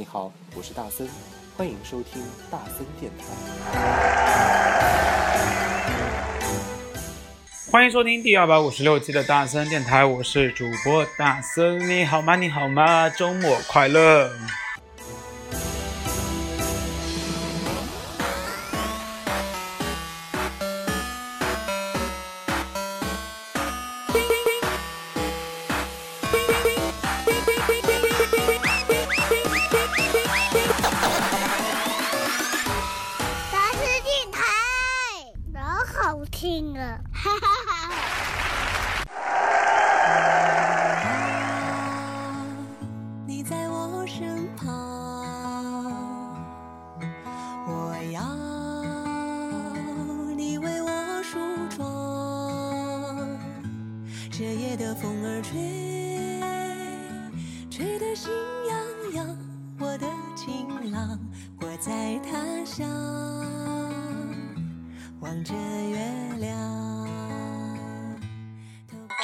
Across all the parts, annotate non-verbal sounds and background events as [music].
你好，我是大森，欢迎收听大森电台。欢迎收听第二百五十六期的大森电台，我是主播大森。你好吗？你好吗？周末快乐！up. [laughs]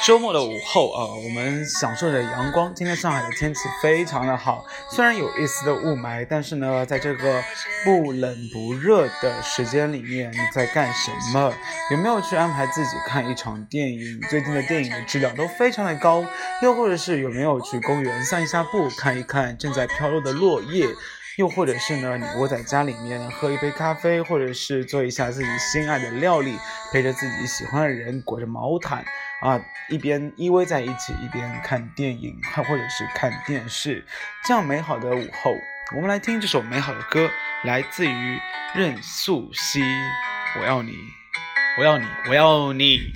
周末的午后啊，我们享受着阳光。今天上海的天气非常的好，虽然有一丝的雾霾，但是呢，在这个不冷不热的时间里面，你在干什么？有没有去安排自己看一场电影？最近的电影的质量都非常的高。又或者是有没有去公园散一下步，看一看正在飘落的落叶？又或者是呢，你窝在家里面喝一杯咖啡，或者是做一下自己心爱的料理，陪着自己喜欢的人，裹着毛毯。啊，一边依偎在一起，一边看电影，还或者是看电视，这样美好的午后，我们来听这首美好的歌，来自于任素汐，我要你，我要你，我要你。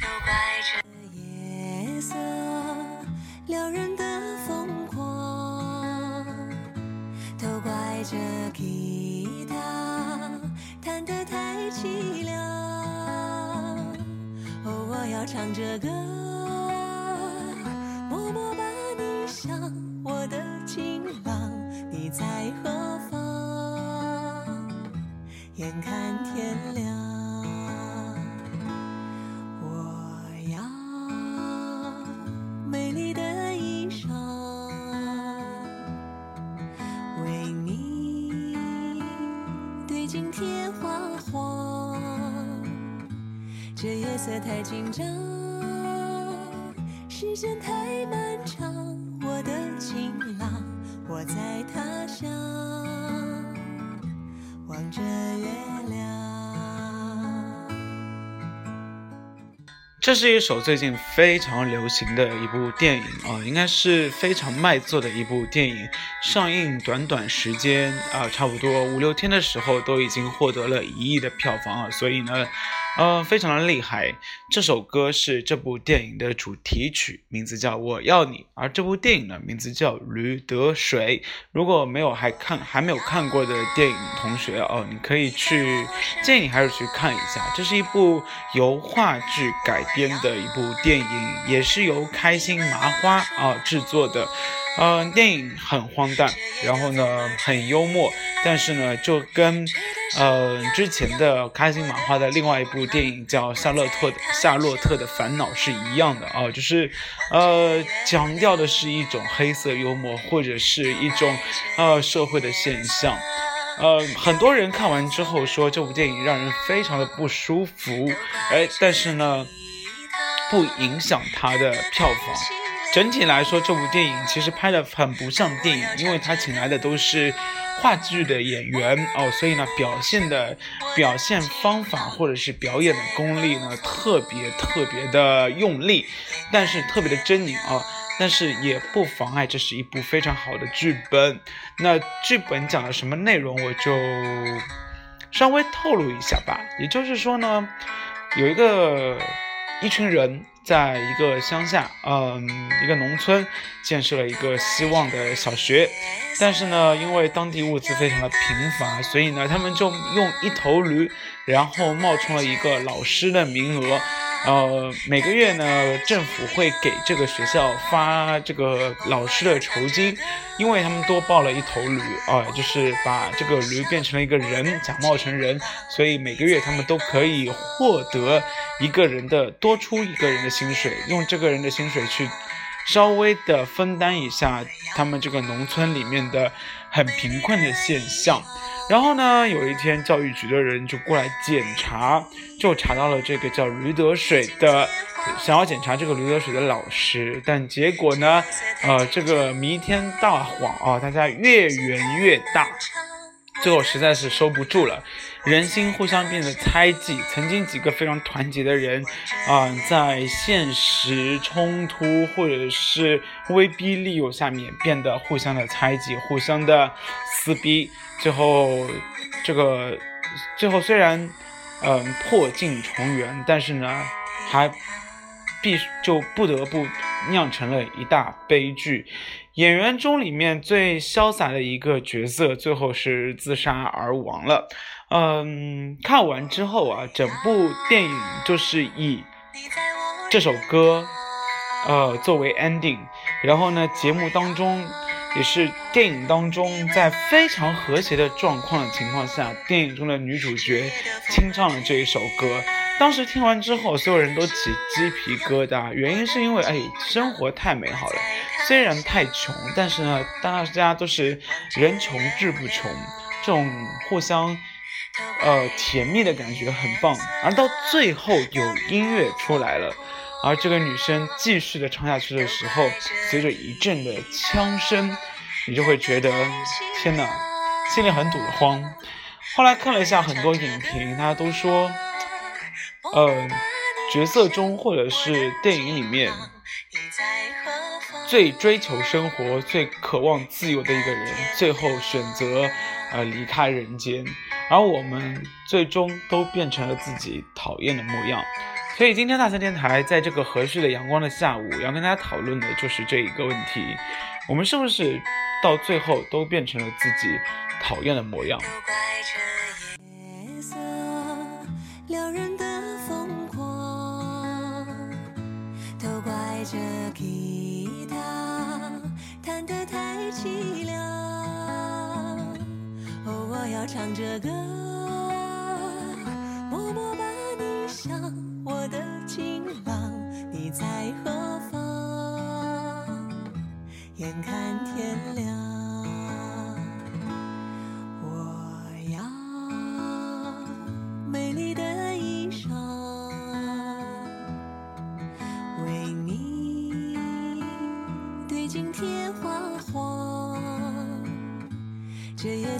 弹得太凄凉，哦，我要唱着歌，默默把你想，我的情郎，你在何方？眼看天亮，色太紧张，时间太漫长，我的情郎，我在他乡，望着月亮。这是一首最近非常流行的一部电影啊，应该是非常卖座的一部电影。上映短短时间啊，差不多五六天的时候，都已经获得了一亿的票房啊，所以呢。呃，非常的厉害。这首歌是这部电影的主题曲，名字叫《我要你》，而这部电影呢，名字叫《驴得水》。如果没有还看还没有看过的电影同学哦，你可以去建议你还是去看一下。这是一部由话剧改编的一部电影，也是由开心麻花啊制作的。嗯，电影很荒诞，然后呢很幽默，但是呢就跟，呃之前的开心麻花的另外一部电影叫《夏洛特的夏洛特的烦恼》是一样的啊，就是，呃强调的是一种黑色幽默或者是一种，呃社会的现象，呃很多人看完之后说这部电影让人非常的不舒服，哎，但是呢不影响它的票房。整体来说，这部电影其实拍的很不像电影，因为他请来的都是话剧的演员哦，所以呢，表现的表现方法或者是表演的功力呢，特别特别的用力，但是特别的狰狞啊，但是也不妨碍这是一部非常好的剧本。那剧本讲了什么内容，我就稍微透露一下吧。也就是说呢，有一个一群人。在一个乡下，嗯，一个农村，建设了一个希望的小学，但是呢，因为当地物资非常的贫乏，所以呢，他们就用一头驴，然后冒充了一个老师的名额。呃，每个月呢，政府会给这个学校发这个老师的酬金，因为他们多报了一头驴啊，就是把这个驴变成了一个人，假冒成人，所以每个月他们都可以获得一个人的多出一个人的薪水，用这个人的薪水去，稍微的分担一下他们这个农村里面的很贫困的现象。然后呢，有一天教育局的人就过来检查，就查到了这个叫驴得水的，想要检查这个驴得水的老师，但结果呢，呃，这个弥天大谎啊，大家越圆越大，最后实在是收不住了。人心互相变得猜忌，曾经几个非常团结的人，啊，在现实冲突或者是威逼利诱下面变得互相的猜忌，互相的撕逼，最后这个最后虽然嗯破镜重圆，但是呢还必就不得不酿成了一大悲剧。演员中里面最潇洒的一个角色，最后是自杀而亡了。嗯，看完之后啊，整部电影就是以这首歌，呃，作为 ending。然后呢，节目当中也是电影当中在非常和谐的状况的情况下，电影中的女主角清唱了这一首歌。当时听完之后，所有人都起鸡皮疙瘩，原因是因为哎，生活太美好了。虽然太穷，但是呢，大家都是人穷志不穷，这种互相。呃，甜蜜的感觉很棒，而到最后有音乐出来了，而这个女生继续的唱下去的时候，随着一阵的枪声，你就会觉得天哪，心里很堵得慌。后来看了一下很多影评，大家都说，呃，角色中或者是电影里面最追求生活、最渴望自由的一个人，最后选择呃离开人间。而我们最终都变成了自己讨厌的模样，所以今天大森电台在这个和煦的阳光的下午，要跟大家讨论的就是这一个问题：我们是不是到最后都变成了自己讨厌的模样？唱着歌，默默把你想，我的情郎，你在何方？眼看天亮，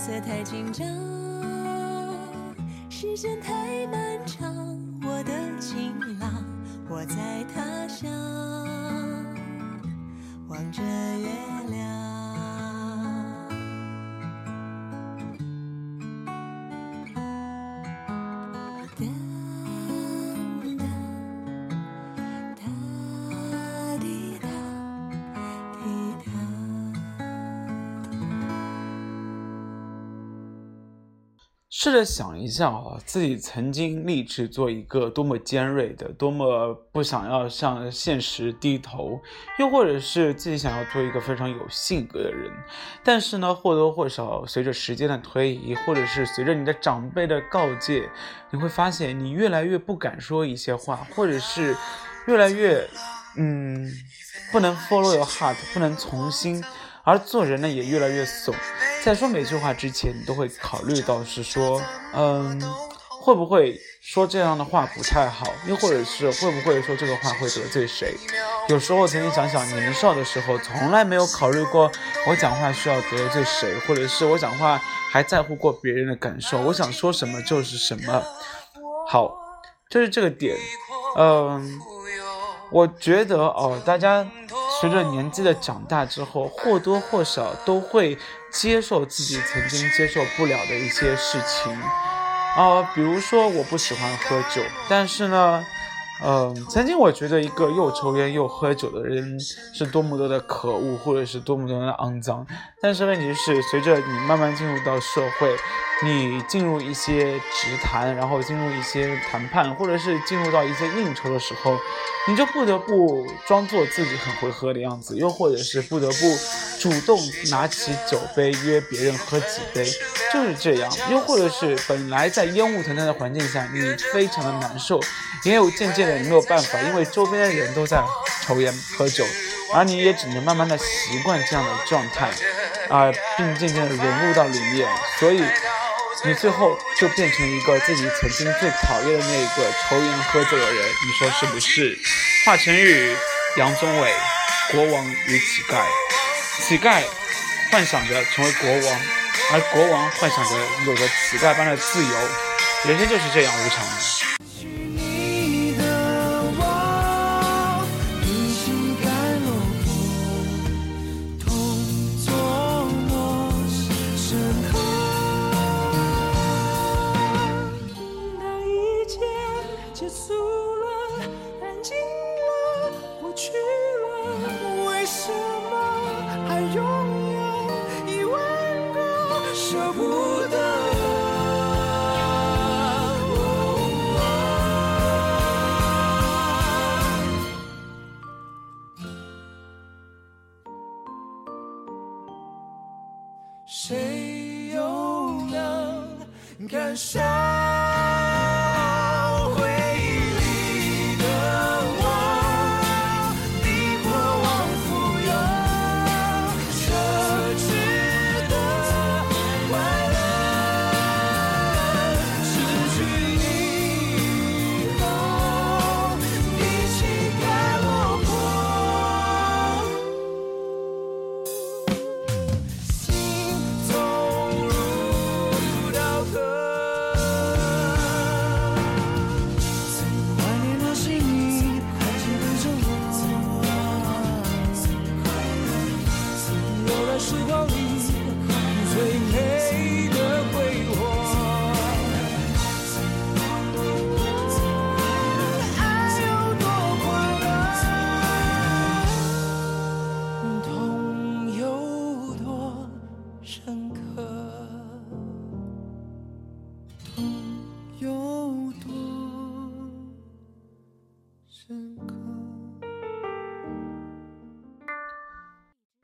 色太紧张，时间太漫长，我的情郎，我在他乡，试着想一下啊，自己曾经立志做一个多么尖锐的、多么不想要向现实低头，又或者是自己想要做一个非常有性格的人，但是呢，或多或少随着时间的推移，或者是随着你的长辈的告诫，你会发现你越来越不敢说一些话，或者是越来越嗯，不能 follow your heart，不能从心。而做人呢，也越来越怂。在说每句话之前，你都会考虑到是说，嗯，会不会说这样的话不太好？又或者是会不会说这个话会得罪谁？有时候曾经想想，年少的时候从来没有考虑过我讲话需要得罪谁，或者是我讲话还在乎过别人的感受。我想说什么就是什么。好，就是这个点。嗯，我觉得哦，大家。随着年纪的长大之后，或多或少都会接受自己曾经接受不了的一些事情，啊，比如说我不喜欢喝酒，但是呢。嗯，曾经我觉得一个又抽烟又喝酒的人是多么多的可恶，或者是多么多么的肮脏。但是问题是，随着你慢慢进入到社会，你进入一些直谈，然后进入一些谈判，或者是进入到一些应酬的时候，你就不得不装作自己很会喝的样子，又或者是不得不主动拿起酒杯约别人喝几杯，就是这样。又或者是本来在烟雾腾腾的环境下，你非常的难受，也有渐渐的。没有办法，因为周边的人都在抽烟喝酒，而你也只能慢慢的习惯这样的状态，啊，并渐渐的融入到里面，所以你最后就变成一个自己曾经最讨厌的那个抽烟喝酒的人，你说是不是？华晨宇、杨宗纬，国王与乞丐，乞丐幻想着成为国王，而国王幻想着有着乞丐般的自由，人生就是这样无常。谁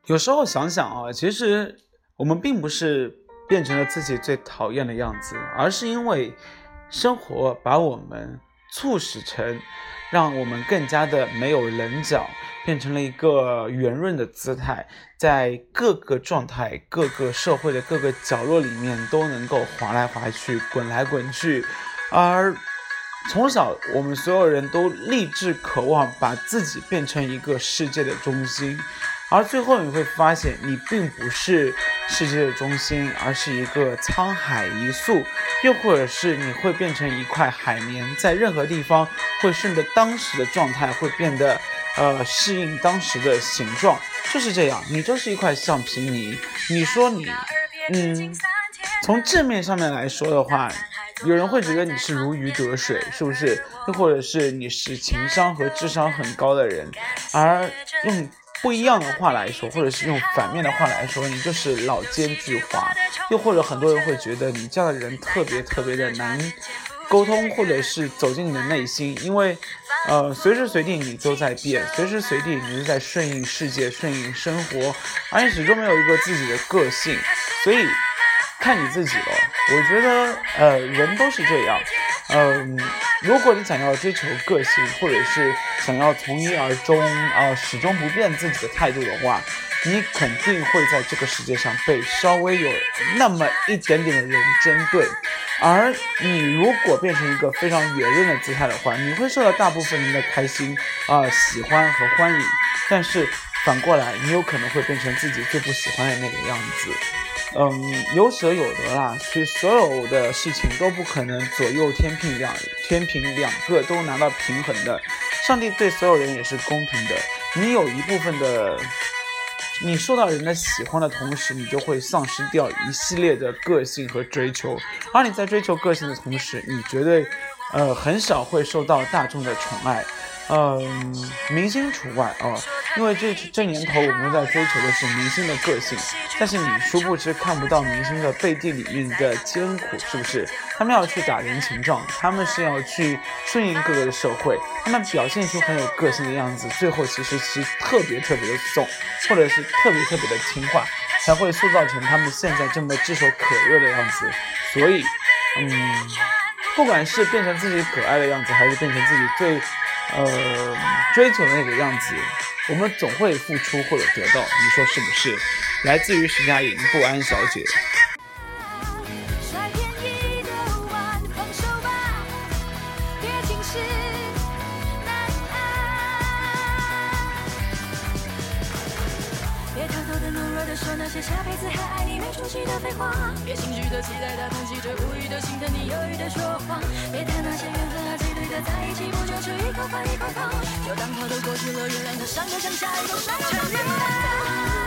有时候想想啊，其实我们并不是变成了自己最讨厌的样子，而是因为生活把我们促使成，让我们更加的没有棱角，变成了一个圆润的姿态，在各个状态、各个社会的各个角落里面都能够滑来滑去、滚来滚去。而从小，我们所有人都立志渴望把自己变成一个世界的中心。而最后你会发现，你并不是世界的中心，而是一个沧海一粟，又或者是你会变成一块海绵，在任何地方会顺着当时的状态，会变得呃适应当时的形状，就是这样。你就是一块橡皮泥。你说你，嗯，从正面上面来说的话，有人会觉得你是如鱼得水，是不是？又或者是你是情商和智商很高的人，而用。不一样的话来说，或者是用反面的话来说，你就是老奸巨猾；又或者很多人会觉得你这样的人特别特别的难沟通，或者是走进你的内心，因为，呃，随时随地你都在变，随时随地你都在顺应世界、顺应生活，而你始终没有一个自己的个性，所以看你自己了。我觉得，呃，人都是这样，嗯。如果你想要追求个性，或者是想要从一而终啊始终不变自己的态度的话，你肯定会在这个世界上被稍微有那么一点点的人针对。而你如果变成一个非常圆润的姿态的话，你会受到大部分人的开心啊喜欢和欢迎。但是反过来，你有可能会变成自己最不喜欢的那个样子。嗯，有舍有得啦，所以所有的事情都不可能左右天平两天平两个都拿到平衡的。上帝对所有人也是公平的。你有一部分的，你受到人的喜欢的同时，你就会丧失掉一系列的个性和追求。而你在追求个性的同时，你绝对，呃，很少会受到大众的宠爱。嗯，明星除外啊，因为这这年头我们在追求的是明星的个性，但是你殊不知看不到明星的背地里面的艰苦，是不是？他们要去打人情仗，他们是要去顺应各个的社会，他们表现出很有个性的样子，最后其实是特别特别的重，或者是特别特别的听话，才会塑造成他们现在这么炙手可热的样子。所以，嗯，不管是变成自己可爱的样子，还是变成自己最。呃，追求的那个样子，我们总会付出或者得到，你说是不是？来自于徐佳莹《不安小姐》。下辈子还爱你没出息的废话，别心虚的期待他疼惜着无语的心疼你犹豫的说谎，别谈那些缘分和几对的在一起不就是一口饭一口汤，就当他都过去了，原谅他上个向下一个伤承认吧，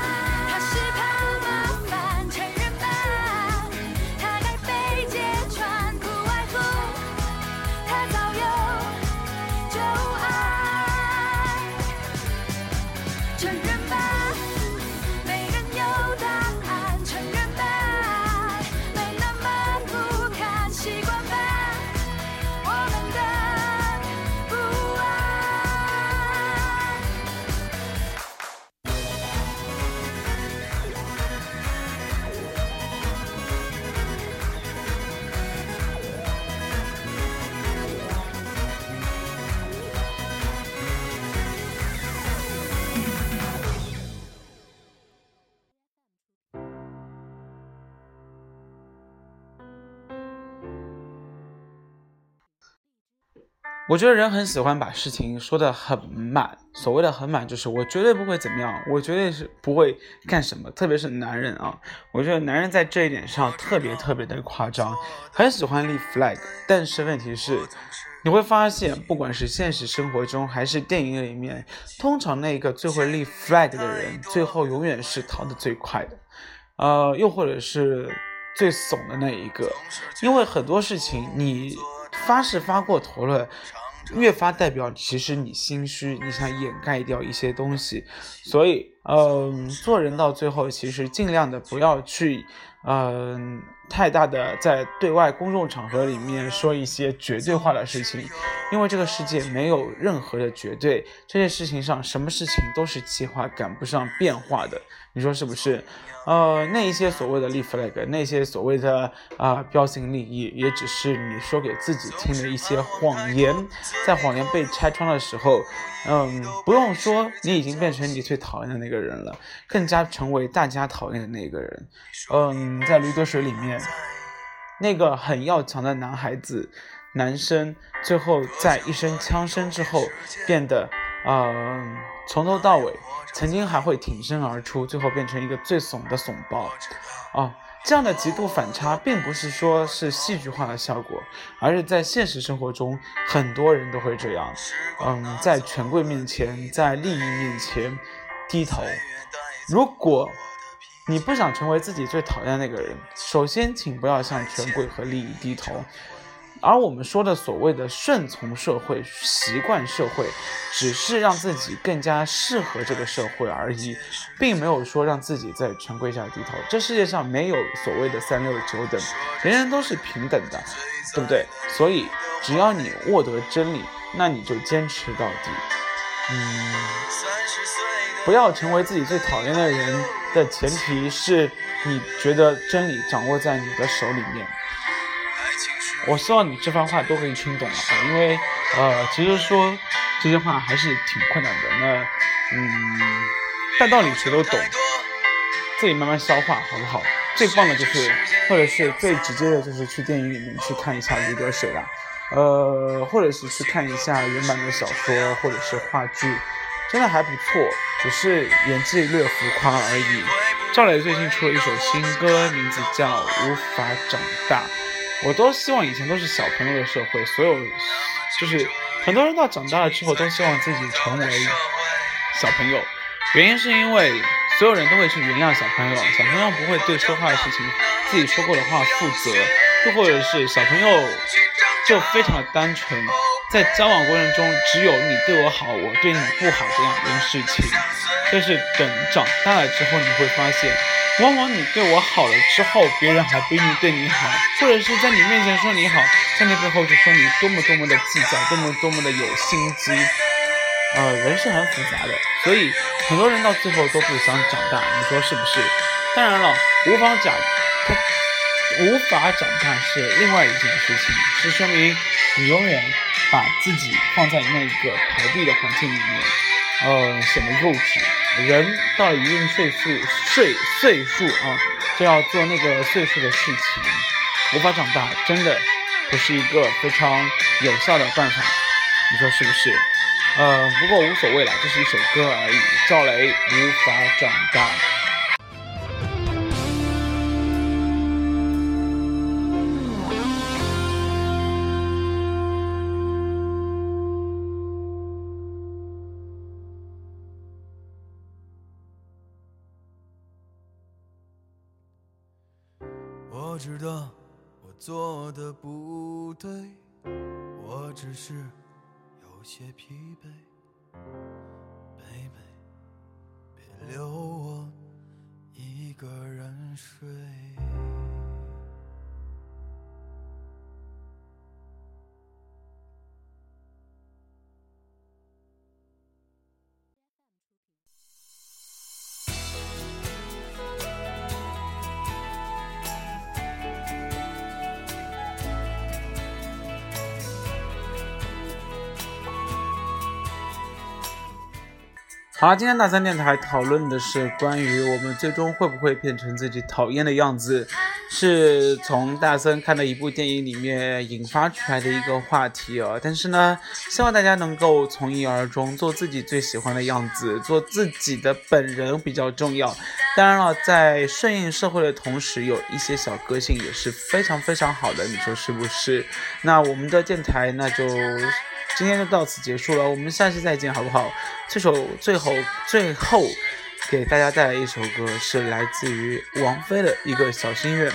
我觉得人很喜欢把事情说的很满，所谓的很满就是我绝对不会怎么样，我绝对是不会干什么，特别是男人啊，我觉得男人在这一点上特别特别的夸张，很喜欢立 flag，但是问题是，你会发现，不管是现实生活中还是电影里面，通常那个最会立 flag 的人，最后永远是逃得最快的，呃，又或者是最怂的那一个，因为很多事情你发誓发过头了。越发代表其实你心虚，你想掩盖掉一些东西，所以，嗯、做人到最后，其实尽量的不要去，嗯、太大的在对外公众场合里面说一些绝对化的事情，因为这个世界没有任何的绝对，这件事情上什么事情都是计划赶不上变化的，你说是不是？呃，那一些所谓的立 flag，那些所谓的啊、标新立异，也只是你说给自己听的一些谎言。在谎言被拆穿的时候，嗯，不用说，你已经变成你最讨厌的那个人了，更加成为大家讨厌的那个人。嗯，在《驴得水》里面，那个很要强的男孩子，男生，最后在一声枪声之后，变得，嗯，从头到尾，曾经还会挺身而出，最后变成一个最怂的怂包，啊。这样的极度反差，并不是说是戏剧化的效果，而是在现实生活中，很多人都会这样。嗯，在权贵面前，在利益面前低头。如果你不想成为自己最讨厌那个人，首先请不要向权贵和利益低头。而我们说的所谓的顺从社会、习惯社会，只是让自己更加适合这个社会而已，并没有说让自己在权贵下低头。这世界上没有所谓的三六九等，人人都是平等的，对不对？所以只要你握得真理，那你就坚持到底。嗯，不要成为自己最讨厌的人的前提是你觉得真理掌握在你的手里面。我希望你这番话都可以听懂了，因为呃，其实说这些话还是挺困难的。那嗯，大道理谁都懂，自己慢慢消化，好不好？最棒的就是，或者是最直接的，就是去电影里面去看一下《驴得水》啦，呃，或者是去看一下原版的小说，或者是话剧，真的还不错，只是演技略浮夸而已。赵磊最近出了一首新歌，名字叫《无法长大》。我都希望以前都是小朋友的社会，所有就是很多人到长大了之后都希望自己成为小朋友，原因是因为所有人都会去原谅小朋友，小朋友不会对说话的事情自己说过的话负责，又或者是小朋友就非常的单纯，在交往过程中只有你对我好，我对你不好这样一件事情，但是等长大了之后你会发现。往往你对我好了之后，别人还不一定对你好，或者是在你面前说你好，在你背后就说你多么多么的计较，多么多么的有心机。呃，人是很复杂的，所以很多人到最后都不想长大，你说是不是？当然了，无法长，他无法长大是另外一件事情，是说明你永远把自己放在那个逃避的环境里面。呃，显得幼稚。人到一定岁数，岁岁数啊，就要做那个岁数的事情。无法长大，真的不是一个非常有效的办法。你说是不是？呃，不过无所谓了，这是一首歌而已。赵雷无法长大。做的不对，我只是有些疲惫。妹妹，别留我一个人睡。好，今天大三电台讨论的是关于我们最终会不会变成自己讨厌的样子，是从大森看的一部电影里面引发出来的一个话题哦。但是呢，希望大家能够从一而终，做自己最喜欢的样子，做自己的本人比较重要。当然了，在顺应社会的同时，有一些小个性也是非常非常好的，你说是不是？那我们的电台那就。今天就到此结束了，我们下期再见，好不好？这首最后最后给大家带来一首歌，是来自于王菲的一个小心愿。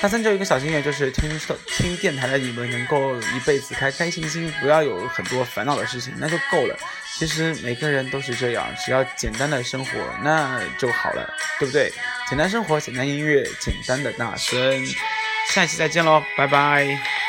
大三就一个小心愿，就是听听电台的你们能够一辈子开开心心，不要有很多烦恼的事情，那就够了。其实每个人都是这样，只要简单的生活那就好了，对不对？简单生活，简单音乐，简单的大声。下期再见喽，拜拜。